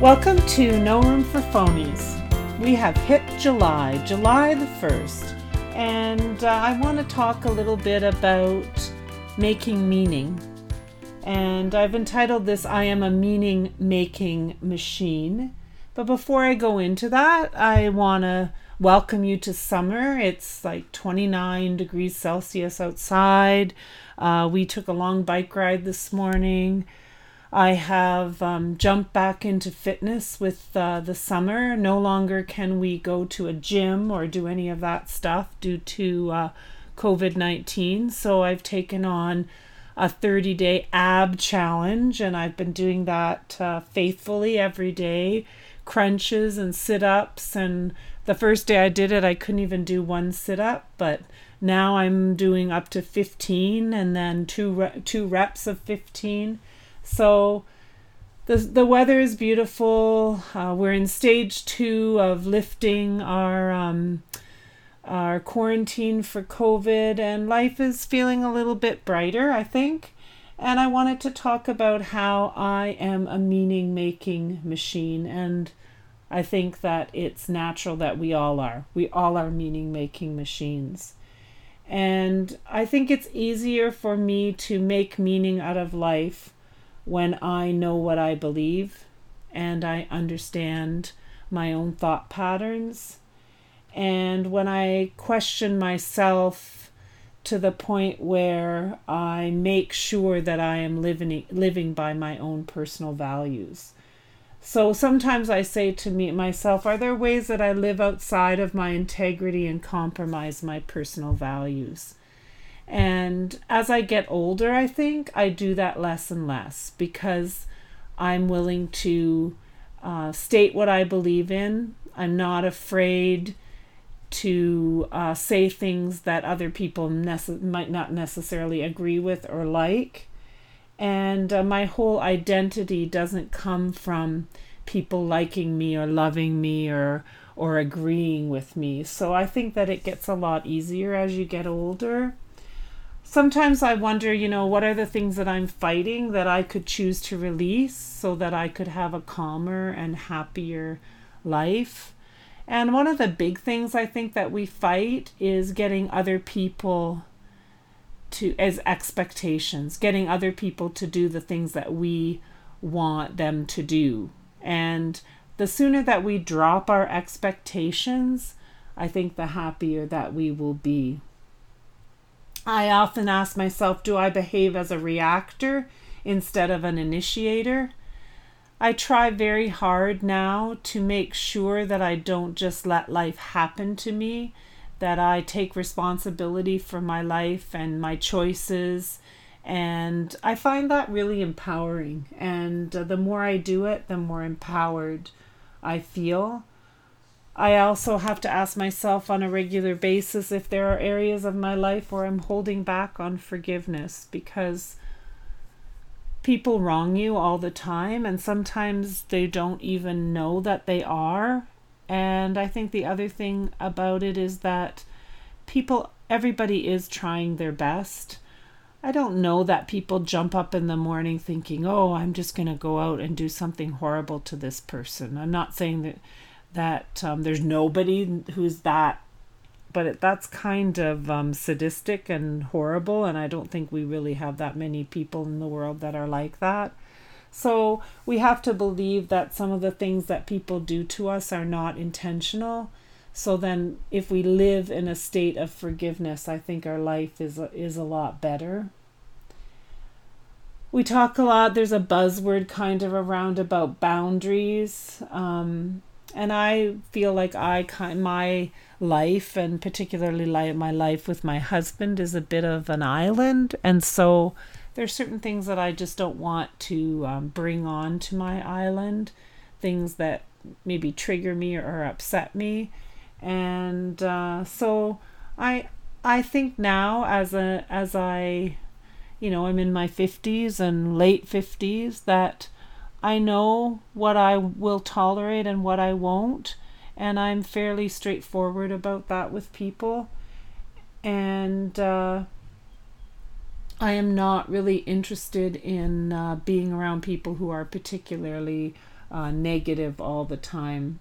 Welcome to No Room for Phonies. We have hit July, July the 1st, and uh, I want to talk a little bit about making meaning. And I've entitled this I Am a Meaning Making Machine. But before I go into that, I want to welcome you to summer. It's like 29 degrees Celsius outside. Uh, we took a long bike ride this morning. I have um, jumped back into fitness with uh, the summer. No longer can we go to a gym or do any of that stuff due to uh, COVID 19. So I've taken on a 30 day ab challenge and I've been doing that uh, faithfully every day crunches and sit ups. And the first day I did it, I couldn't even do one sit up, but now I'm doing up to 15 and then two, two reps of 15 so the, the weather is beautiful. Uh, we're in stage two of lifting our um, our quarantine for COVID, and life is feeling a little bit brighter, I think. And I wanted to talk about how I am a meaning making machine, and I think that it's natural that we all are. We all are meaning making machines. And I think it's easier for me to make meaning out of life when I know what I believe and I understand my own thought patterns. And when I question myself to the point where I make sure that I am living living by my own personal values. So sometimes I say to me myself, are there ways that I live outside of my integrity and compromise my personal values? And as I get older, I think I do that less and less because I'm willing to uh, state what I believe in. I'm not afraid to uh, say things that other people nece- might not necessarily agree with or like. And uh, my whole identity doesn't come from people liking me or loving me or or agreeing with me. So I think that it gets a lot easier as you get older sometimes I wonder, you know, what are the things that I'm fighting that I could choose to release so that I could have a calmer and happier life. And one of the big things I think that we fight is getting other people to as expectations, getting other people to do the things that we want them to do. And the sooner that we drop our expectations, I think the happier that we will be. I often ask myself do I behave as a reactor instead of an initiator? I try very hard now to make sure that I don't just let life happen to me, that I take responsibility for my life and my choices. And I find that really empowering. And uh, the more I do it, the more empowered I feel. I also have to ask myself on a regular basis if there are areas of my life where I'm holding back on forgiveness because people wrong you all the time and sometimes they don't even know that they are. And I think the other thing about it is that people, everybody is trying their best. I don't know that people jump up in the morning thinking, oh, I'm just going to go out and do something horrible to this person. I'm not saying that that um, there's nobody who's that but it, that's kind of um, sadistic and horrible and i don't think we really have that many people in the world that are like that. So we have to believe that some of the things that people do to us are not intentional. So then if we live in a state of forgiveness i think our life is a, is a lot better. We talk a lot there's a buzzword kind of around about boundaries um, and I feel like I kind my life and particularly my life with my husband is a bit of an island, and so there's certain things that I just don't want to um, bring on to my island, things that maybe trigger me or upset me, and uh, so I I think now as a as I you know I'm in my 50s and late 50s that I know what I will tolerate and what I won't, and I'm fairly straightforward about that with people. And uh, I am not really interested in uh, being around people who are particularly uh, negative all the time.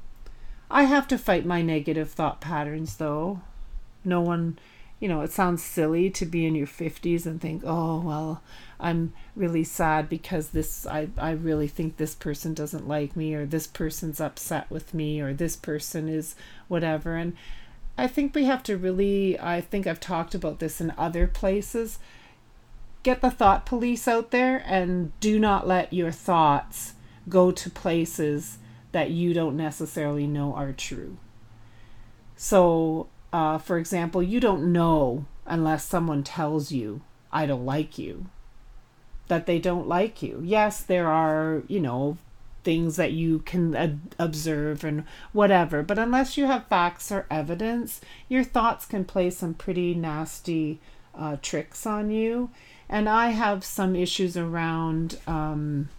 I have to fight my negative thought patterns though. No one, you know, it sounds silly to be in your 50s and think, oh, well, I'm really sad because this, I, I really think this person doesn't like me or this person's upset with me or this person is whatever. And I think we have to really, I think I've talked about this in other places. Get the thought police out there and do not let your thoughts go to places that you don't necessarily know are true. So, uh, for example, you don't know unless someone tells you, I don't like you, that they don't like you. Yes, there are, you know, things that you can observe and whatever, but unless you have facts or evidence, your thoughts can play some pretty nasty uh, tricks on you. And I have some issues around um,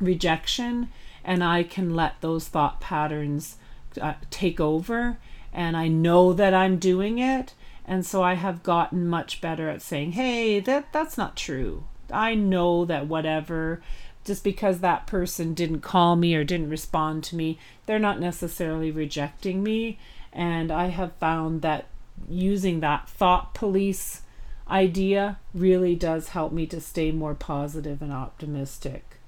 rejection and I can let those thought patterns uh, take over and I know that I'm doing it and so I have gotten much better at saying hey that that's not true I know that whatever just because that person didn't call me or didn't respond to me they're not necessarily rejecting me and I have found that using that thought police idea really does help me to stay more positive and optimistic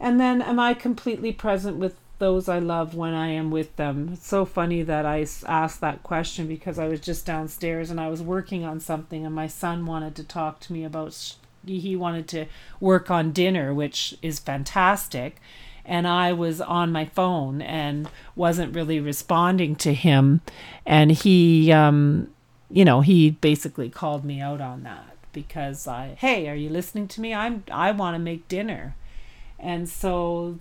and then, am I completely present with those I love when I am with them? It's so funny that I asked that question because I was just downstairs and I was working on something, and my son wanted to talk to me about. He wanted to work on dinner, which is fantastic. And I was on my phone and wasn't really responding to him. And he, um, you know, he basically called me out on that because I, hey, are you listening to me? I'm, I want to make dinner and so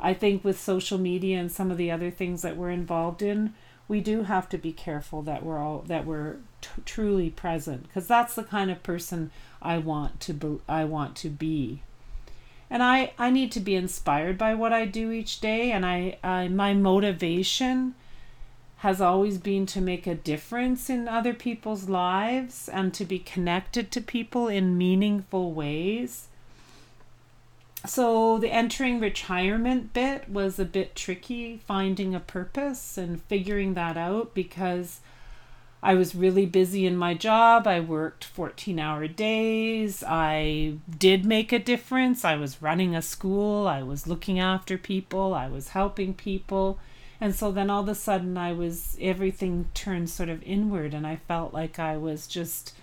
I think with social media and some of the other things that we're involved in, we do have to be careful that we're all that we're t- truly present because that's the kind of person I want to be, I want to be. And I I need to be inspired by what I do each day and I, I my motivation has always been to make a difference in other people's lives and to be connected to people in meaningful ways so the entering retirement bit was a bit tricky finding a purpose and figuring that out because I was really busy in my job. I worked 14 hour days. I did make a difference. I was running a school. I was looking after people. I was helping people. And so then all of a sudden, I was, everything turned sort of inward, and I felt like I was just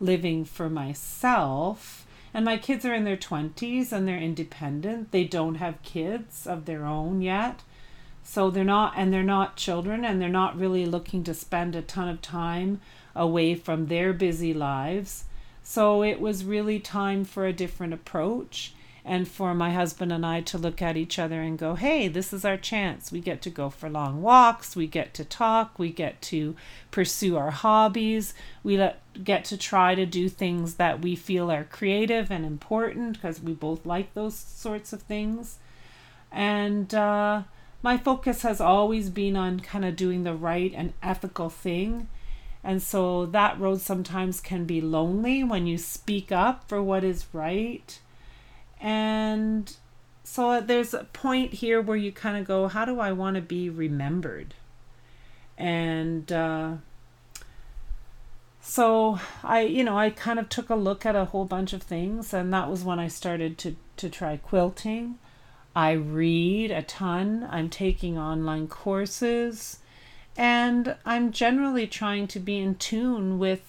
living for myself and my kids are in their 20s and they're independent. They don't have kids of their own yet. So they're not, and they're not children, and they're not really looking to spend a ton of time away from their busy lives. So it was really time for a different approach and for my husband and I to look at each other and go, hey, this is our chance. We get to go for long walks, we get to talk, we get to pursue our hobbies, we let, get to try to do things that we feel are creative and important because we both like those sorts of things. And uh, my focus has always been on kind of doing the right and ethical thing. And so that road sometimes can be lonely when you speak up for what is right and so there's a point here where you kind of go, how do I want to be remembered? And uh, so I, you know, I kind of took a look at a whole bunch of things, and that was when I started to, to try quilting. I read a ton, I'm taking online courses, and I'm generally trying to be in tune with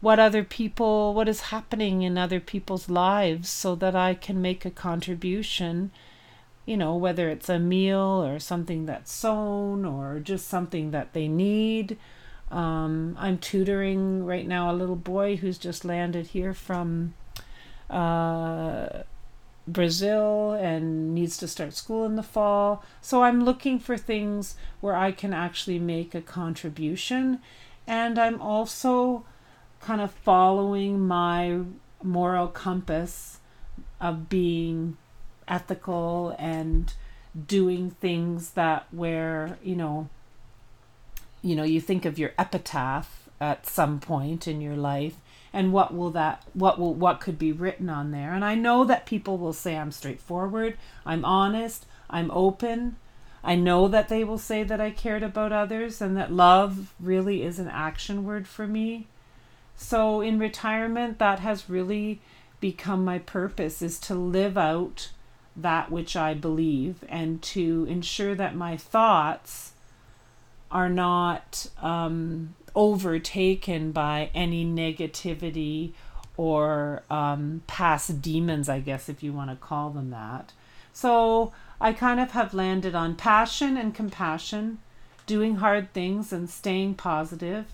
what other people, what is happening in other people's lives so that I can make a contribution, you know, whether it's a meal or something that's sewn or just something that they need. Um, I'm tutoring right now a little boy who's just landed here from uh, Brazil and needs to start school in the fall. So I'm looking for things where I can actually make a contribution. And I'm also kind of following my moral compass of being ethical and doing things that where you know you know you think of your epitaph at some point in your life and what will that what will what could be written on there. And i know that people will say i'm straightforward i'm honest i'm open. I know that they will say that i cared about others and that love really is an action word for me. So in retirement that has really become my purpose is to live out that which i believe and to ensure that my thoughts are not um, overtaken by any negativity or um, past demons, I guess, if you want to call them that. So I kind of have landed on passion and compassion, doing hard things and staying positive,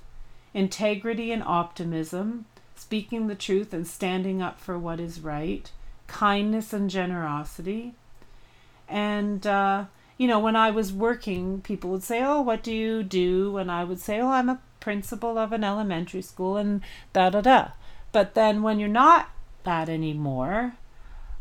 integrity and optimism, speaking the truth and standing up for what is right, kindness and generosity. And uh, you know, when I was working, people would say, Oh, what do you do? And I would say, Oh, I'm a principal of an elementary school and da da da. But then when you're not that anymore,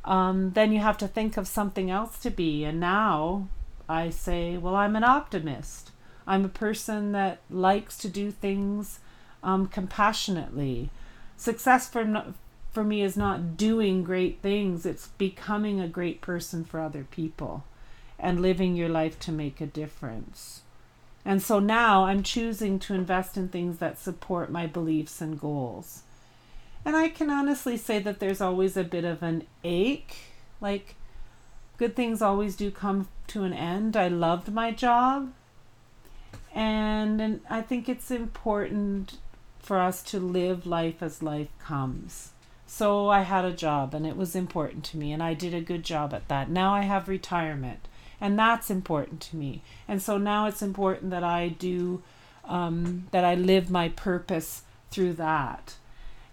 um, then you have to think of something else to be. And now I say, Well, I'm an optimist. I'm a person that likes to do things um, compassionately. Success for, for me is not doing great things, it's becoming a great person for other people and living your life to make a difference. And so now I'm choosing to invest in things that support my beliefs and goals. And I can honestly say that there's always a bit of an ache. Like, good things always do come to an end. I loved my job. And, and I think it's important for us to live life as life comes. So I had a job and it was important to me, and I did a good job at that. Now I have retirement and that's important to me. And so now it's important that i do um, that i live my purpose through that.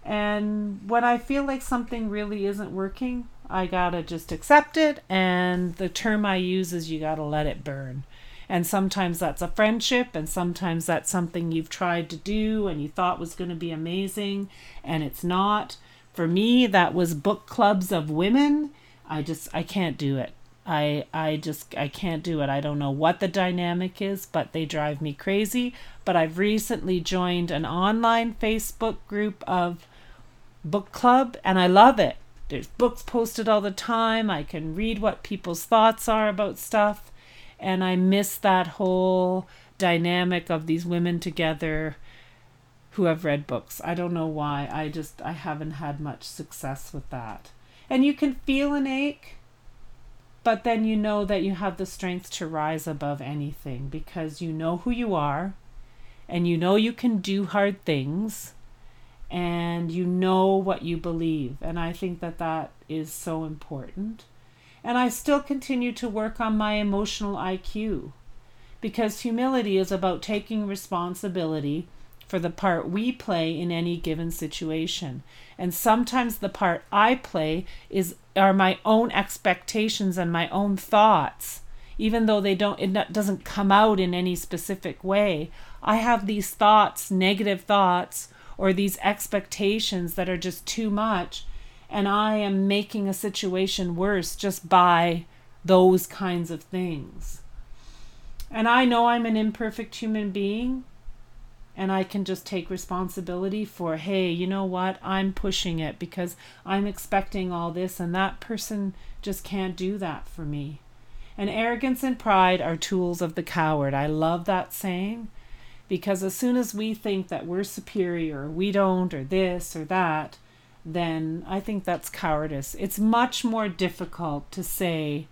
And when i feel like something really isn't working i gotta just accept it. And the term i use is you gotta let it burn. And sometimes that's a friendship and sometimes that's something you've tried to do and you thought was going to be amazing and it's not. For me that was book clubs of women. I just i can't do it I I just I can't do it. I don't know what the dynamic is, but they drive me crazy. But I've recently joined an online Facebook group of book club and I love it. There's books posted all the time. I can read what people's thoughts are about stuff and I miss that whole dynamic of these women together who have read books. I don't know why. I just I haven't had much success with that. And you can feel an ache but then you know that you have the strength to rise above anything because you know who you are and you know you can do hard things and you know what you believe. And I think that that is so important. And I still continue to work on my emotional IQ because humility is about taking responsibility for the part we play in any given situation. And sometimes the part I play is are my own expectations and my own thoughts. Even though they don't it doesn't come out in any specific way, I have these thoughts, negative thoughts or these expectations that are just too much and I am making a situation worse just by those kinds of things. And I know I'm an imperfect human being, and I can just take responsibility for, hey, you know what? I'm pushing it because I'm expecting all this, and that person just can't do that for me. And arrogance and pride are tools of the coward. I love that saying because as soon as we think that we're superior, or we don't, or this or that, then I think that's cowardice. It's much more difficult to say,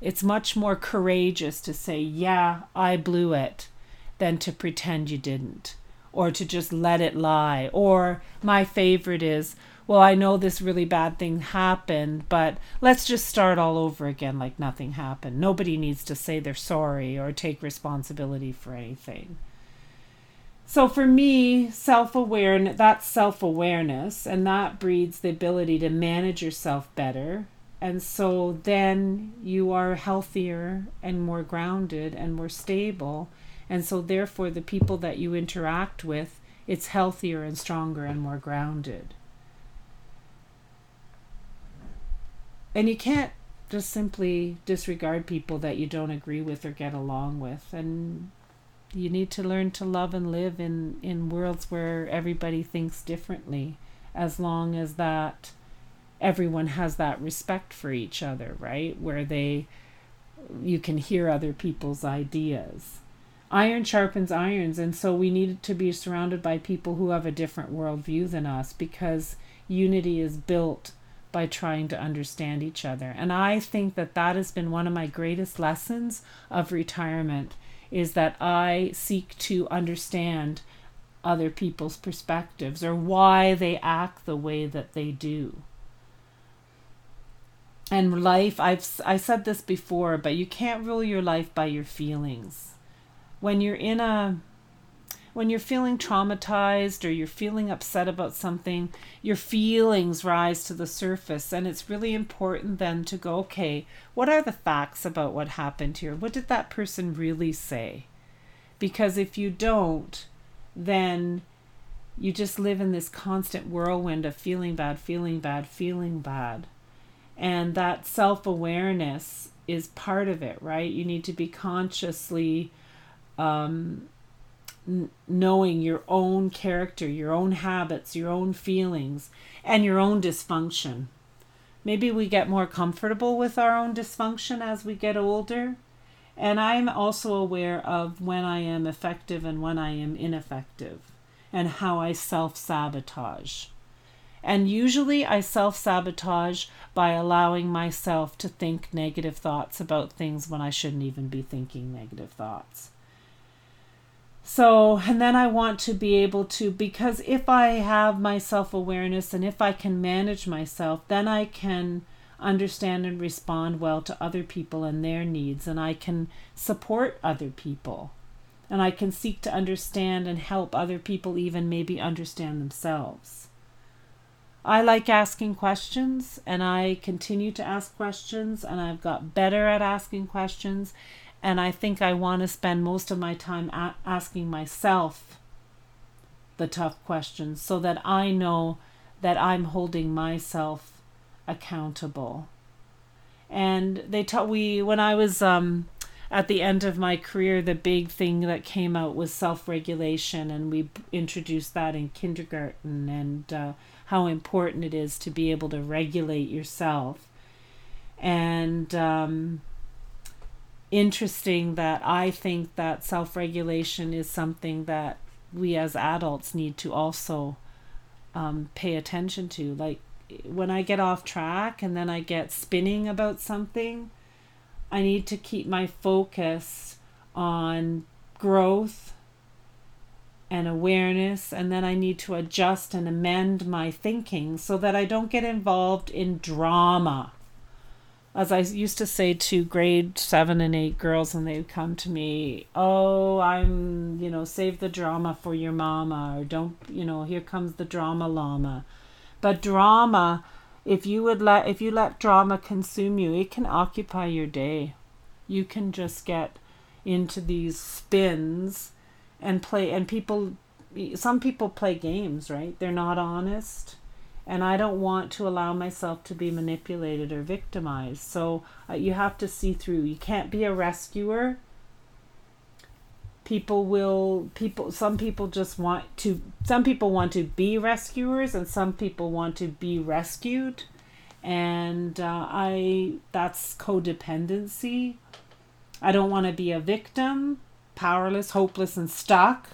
it's much more courageous to say, yeah, I blew it, than to pretend you didn't or to just let it lie. Or my favorite is, well, I know this really bad thing happened, but let's just start all over again like nothing happened. Nobody needs to say they're sorry or take responsibility for anything. So for me, self-awareness, that's self-awareness and that breeds the ability to manage yourself better. And so then you are healthier and more grounded and more stable and so, therefore, the people that you interact with, it's healthier and stronger and more grounded. And you can't just simply disregard people that you don't agree with or get along with. And you need to learn to love and live in, in worlds where everybody thinks differently as long as that everyone has that respect for each other, right? Where they you can hear other people's ideas. Iron sharpens irons, and so we need to be surrounded by people who have a different worldview than us because unity is built by trying to understand each other. And I think that that has been one of my greatest lessons of retirement is that I seek to understand other people's perspectives or why they act the way that they do. And life, I've I said this before, but you can't rule your life by your feelings. When you're in a when you're feeling traumatized or you're feeling upset about something, your feelings rise to the surface. And it's really important then to go, okay, what are the facts about what happened here? What did that person really say? Because if you don't, then you just live in this constant whirlwind of feeling bad, feeling bad, feeling bad. And that self awareness is part of it, right? You need to be consciously um, knowing your own character, your own habits, your own feelings, and your own dysfunction. Maybe we get more comfortable with our own dysfunction as we get older. And I'm also aware of when I am effective and when I am ineffective, and how I self sabotage. And usually I self sabotage by allowing myself to think negative thoughts about things when I shouldn't even be thinking negative thoughts. So, and then I want to be able to, because if I have my self awareness and if I can manage myself, then I can understand and respond well to other people and their needs, and I can support other people. And I can seek to understand and help other people, even maybe understand themselves. I like asking questions, and I continue to ask questions, and I've got better at asking questions. And I think I want to spend most of my time a- asking myself the tough questions so that I know that I'm holding myself accountable. And they taught we when I was um, at the end of my career, the big thing that came out was self regulation, and we introduced that in kindergarten and uh, how important it is to be able to regulate yourself. And um, interesting that I think that self regulation is something that we as adults need to also um, pay attention to. Like when I get off track and then I get spinning about something, I need to keep my focus on growth and awareness, and then I need to adjust and amend my thinking so that I don't get involved in drama as I used to say to grade seven and eight girls and they would come to me, oh, I'm, you know, save the drama for your mama, or don't, you know, here comes the drama llama. But drama, if you would let, if you let drama consume you, it can occupy your day. You can just get into these spins and play, and people, some people play games, right? They're not honest and I don't want to allow myself to be manipulated or victimized. So uh, you have to see through. You can't be a rescuer. People will people some people just want to some people want to be rescuers and some people want to be rescued and uh, I that's codependency. I don't want to be a victim, powerless, hopeless and stuck.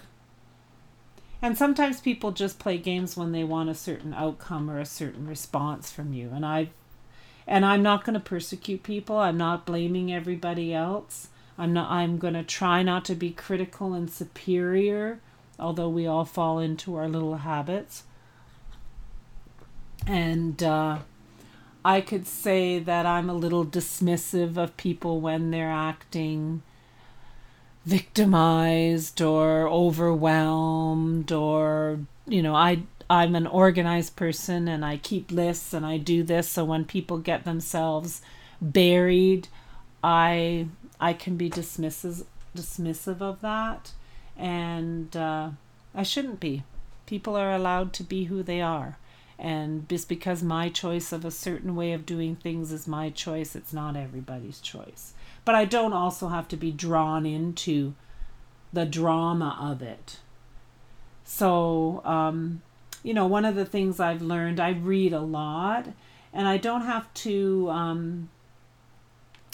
And sometimes people just play games when they want a certain outcome or a certain response from you. And I and I'm not going to persecute people. I'm not blaming everybody else. I'm not I'm going to try not to be critical and superior, although we all fall into our little habits. And uh, I could say that I'm a little dismissive of people when they're acting victimized or overwhelmed or you know i i'm an organized person and i keep lists and i do this so when people get themselves buried i i can be dismissive dismissive of that. And uh, i shouldn't be. People are allowed to be who they are. And just because my choice of a certain way of doing things is my choice it's not everybody's choice but I don't also have to be drawn into the drama of it. So, um, you know, one of the things I've learned, I read a lot and I don't have to um,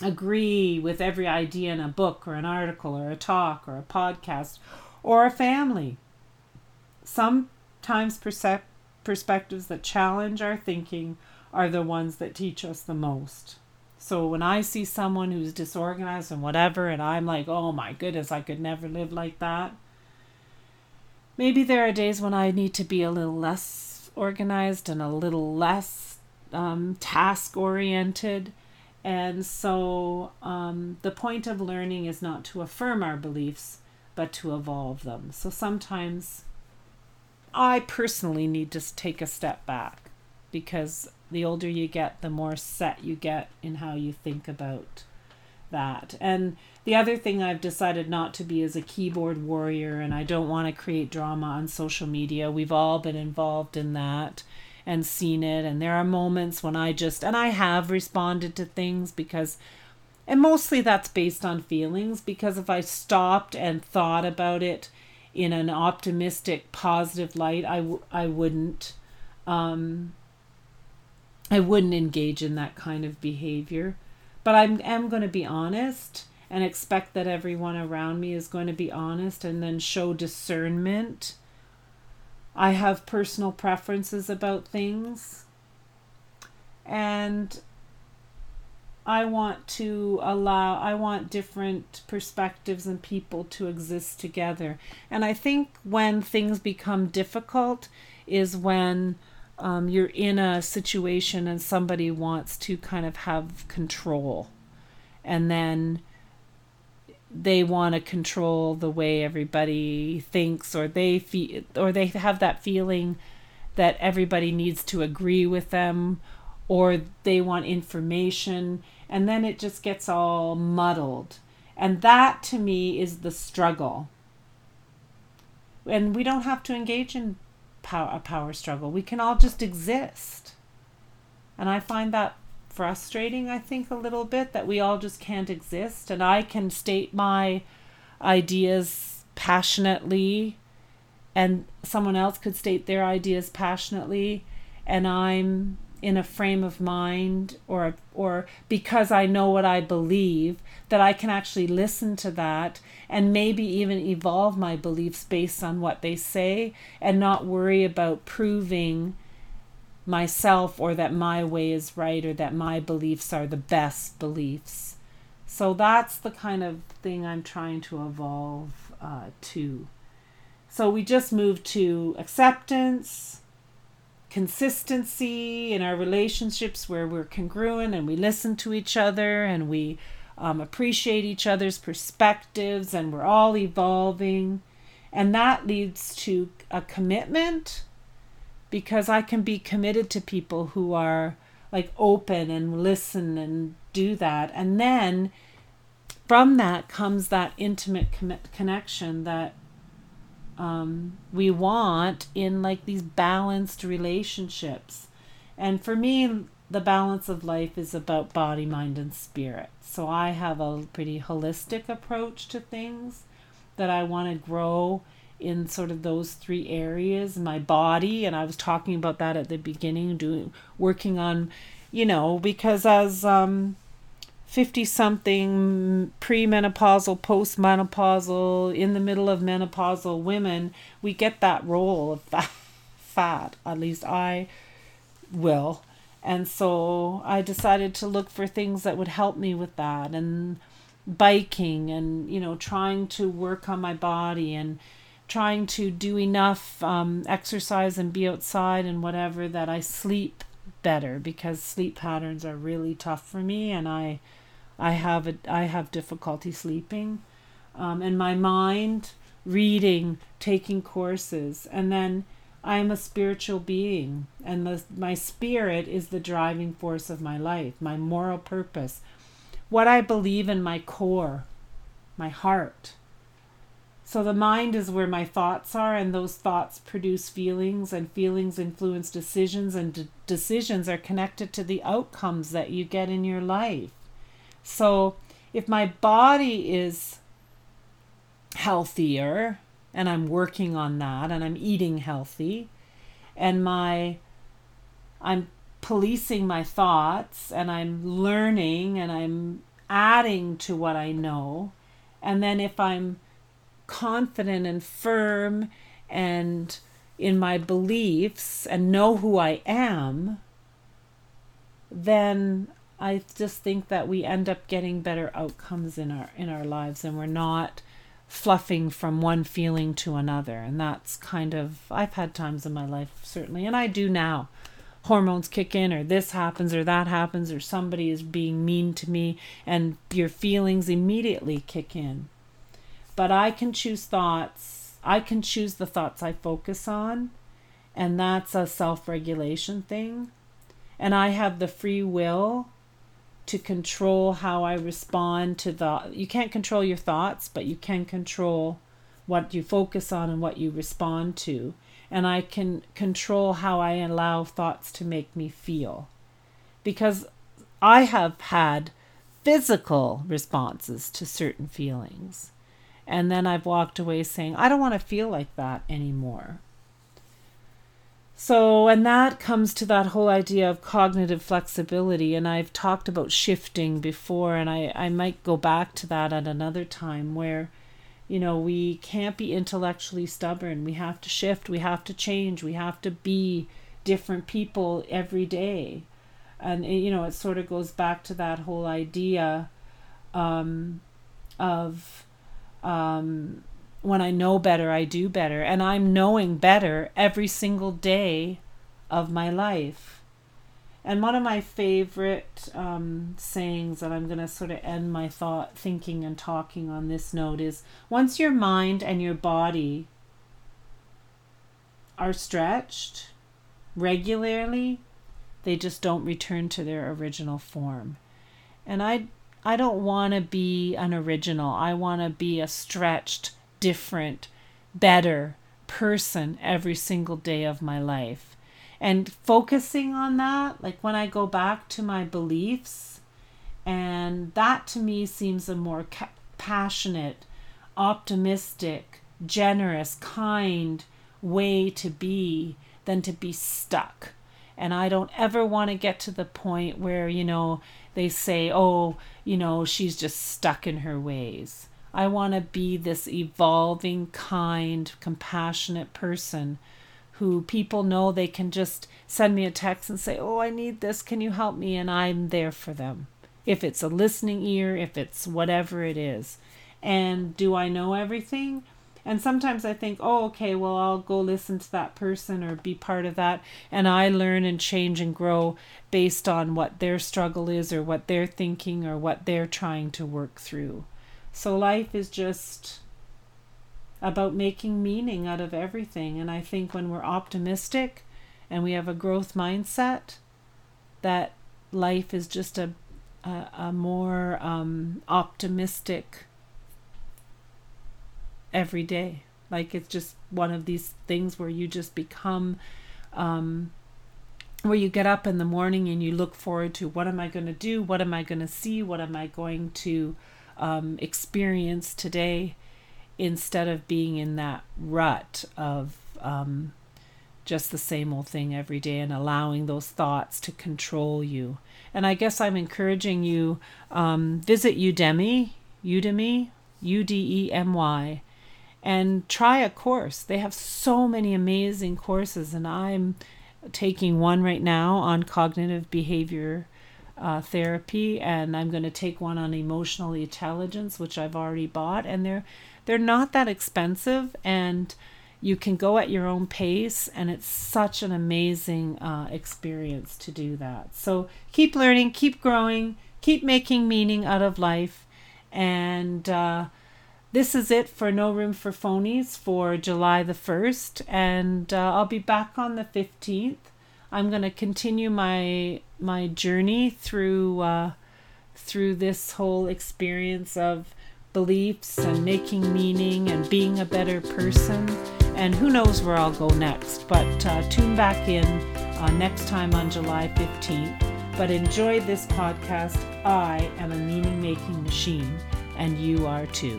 agree with every idea in a book or an article or a talk or a podcast or a family. Sometimes percep- perspectives that challenge our thinking are the ones that teach us the most. So when I see someone who's disorganized and whatever, and I'm like, oh my goodness, I could never live like that. Maybe there are days when I need to be a little less organized and a little less um, task oriented. And so um, the point of learning is not to affirm our beliefs, but to evolve them. So sometimes I personally need to take a step back because the older you get, the more set you get in how you think about that. And the other thing I've decided not to be is a keyboard warrior, and I don't want to create drama on social media. We've all been involved in that and seen it. And there are moments when I just, and I have responded to things because, and mostly that's based on feelings, because if I stopped and thought about it in an optimistic, positive light, I w- I wouldn't. Um, I wouldn't engage in that kind of behavior. But I am going to be honest and expect that everyone around me is going to be honest and then show discernment I have personal preferences about things. And I want to allow, I want different perspectives and people to exist together. And I think when things become difficult is when um, you're in a situation and somebody wants to kind of have control. And then they want to control the way everybody thinks or they feel or they have that feeling that everybody needs to agree with them or they want information. And then it just gets all muddled. And that to me is the struggle. And we don't have to engage in power, a power struggle we can all just exist and i find that frustrating, I think, a little bit that we all just can't exist. And I can state my ideas passionately, and someone else could state their ideas passionately, and I'm in a frame of mind or or because I know what I believe that I can actually listen to that and maybe even evolve my beliefs based on what they say and not worry about proving myself or that my way is right or that my beliefs are the best beliefs. So that's the kind of thing I'm trying to evolve uh, to. So we just moved to acceptance, consistency in our relationships where we're congruent and we listen to each other and we um, appreciate each other's perspectives and we're all evolving. And that leads to a commitment because I can be committed to people who are like open and listen and do that. And then from that comes that intimate com- connection that um, we want in like these balanced relationships. And for me, the balance of life is about body, mind, and spirit. So I have a pretty holistic approach to things that I want to grow in sort of those three areas my body and i was talking about that at the beginning doing working on you know because as um 50 something premenopausal postmenopausal in the middle of menopausal women we get that roll of fat, at least i will. And so i decided to look for things that would help me with that and biking and you know trying to work on my body and trying to do enough um, exercise and be outside and whatever that I sleep better because sleep patterns are really tough for me and I I have a, I have difficulty sleeping um, and my mind reading taking courses and then I'm a spiritual being and the, my spirit is the driving force of my life my moral purpose what I believe in my core my heart so the mind is where my thoughts are, and those thoughts produce feelings, and feelings influence decisions, and d- decisions are connected to the outcomes that you get in your life. So if my body is healthier, and I'm working on that, and I'm eating healthy, and my I'm policing my thoughts and I'm learning and I'm adding to what I know. And then if I'm confident and firm and in my beliefs and know who I am, then I just think that we end up getting better outcomes in our in our lives and we're not fluffing from one feeling to another. And that's kind of I've had times in my life certainly and I do now hormones kick in or this happens or that happens or somebody is being mean to me and your feelings immediately kick in. But I can choose thoughts. I can choose the thoughts I focus on and that's a self-regulation thing. And I have the free will to control how I respond to the you can't control your thoughts, but you can control what you focus on and what you respond to and I can control how I allow thoughts to make me feel. Because I have had physical responses to certain feelings. And then I've walked away saying, I don't want to feel like that anymore. So, and that comes to that whole idea of cognitive flexibility. And I've talked about shifting before, and I, I might go back to that at another time where you know, we can't be intellectually stubborn. We have to shift, we have to change, we have to be different people every day. And, you know, it sort of goes back to that whole idea um, of um, when I know better, I do better. And I'm knowing better every single day of my life. And one of my favorite um, sayings that I'm going to sort of end my thought, thinking, and talking on this note is once your mind and your body are stretched regularly, they just don't return to their original form. And I, I don't want to be an original. I want to be a stretched, different, better person every single day of my life. And focusing on that like when i go back to my beliefs and that to me seems a more ca- passionate optimistic generous kind way to be than to be stuck. And i don't ever want to get to the point where you know they say oh you know she's just stuck in her ways i want to be this evolving kind compassionate person who people know they can just send me a text and say, Oh, I need this. Can you help me? And I'm there for them. If it's a listening ear, if it's whatever it is. And do I know everything? And sometimes I think, oh, okay, well, I'll go listen to that person or be part of that. And I learn and change and grow based on what their struggle is or what they're thinking or what they're trying to work through. So life is just about making meaning out of everything. And I think when we're optimistic and we have a growth mindset, that life is just a, a, a more um, optimistic every day. Like it's just one of these things where you just become, um, where you get up in the morning and you look forward to what am I going to do? What am I going to see? What am I going to um, experience today? instead of being in that rut of um, just the same old thing every day and allowing those thoughts to control you. And I guess I'm encouraging you um, visit Udemy, Udemy, U D E M Y, and try a course. They have so many amazing courses, and I'm taking one right now on cognitive behavior uh, therapy, and I'm going to take one on emotional intelligence, which I've already bought, and they're they're not that expensive and you can go at your own pace and it's such an amazing uh, experience to do that. So keep learning keep growing keep making meaning out of life and uh, this is it for no room for phonies for july the 1st and uh, i'll be back on the 15th i'm going to continue my my journey through uh, through this whole experience of beliefs and making meaning and being a better person. And who knows where I'll go next. But uh, tune back in uh, next time on July 15th. But enjoy this podcast. I am a meaning making machine, and you are too.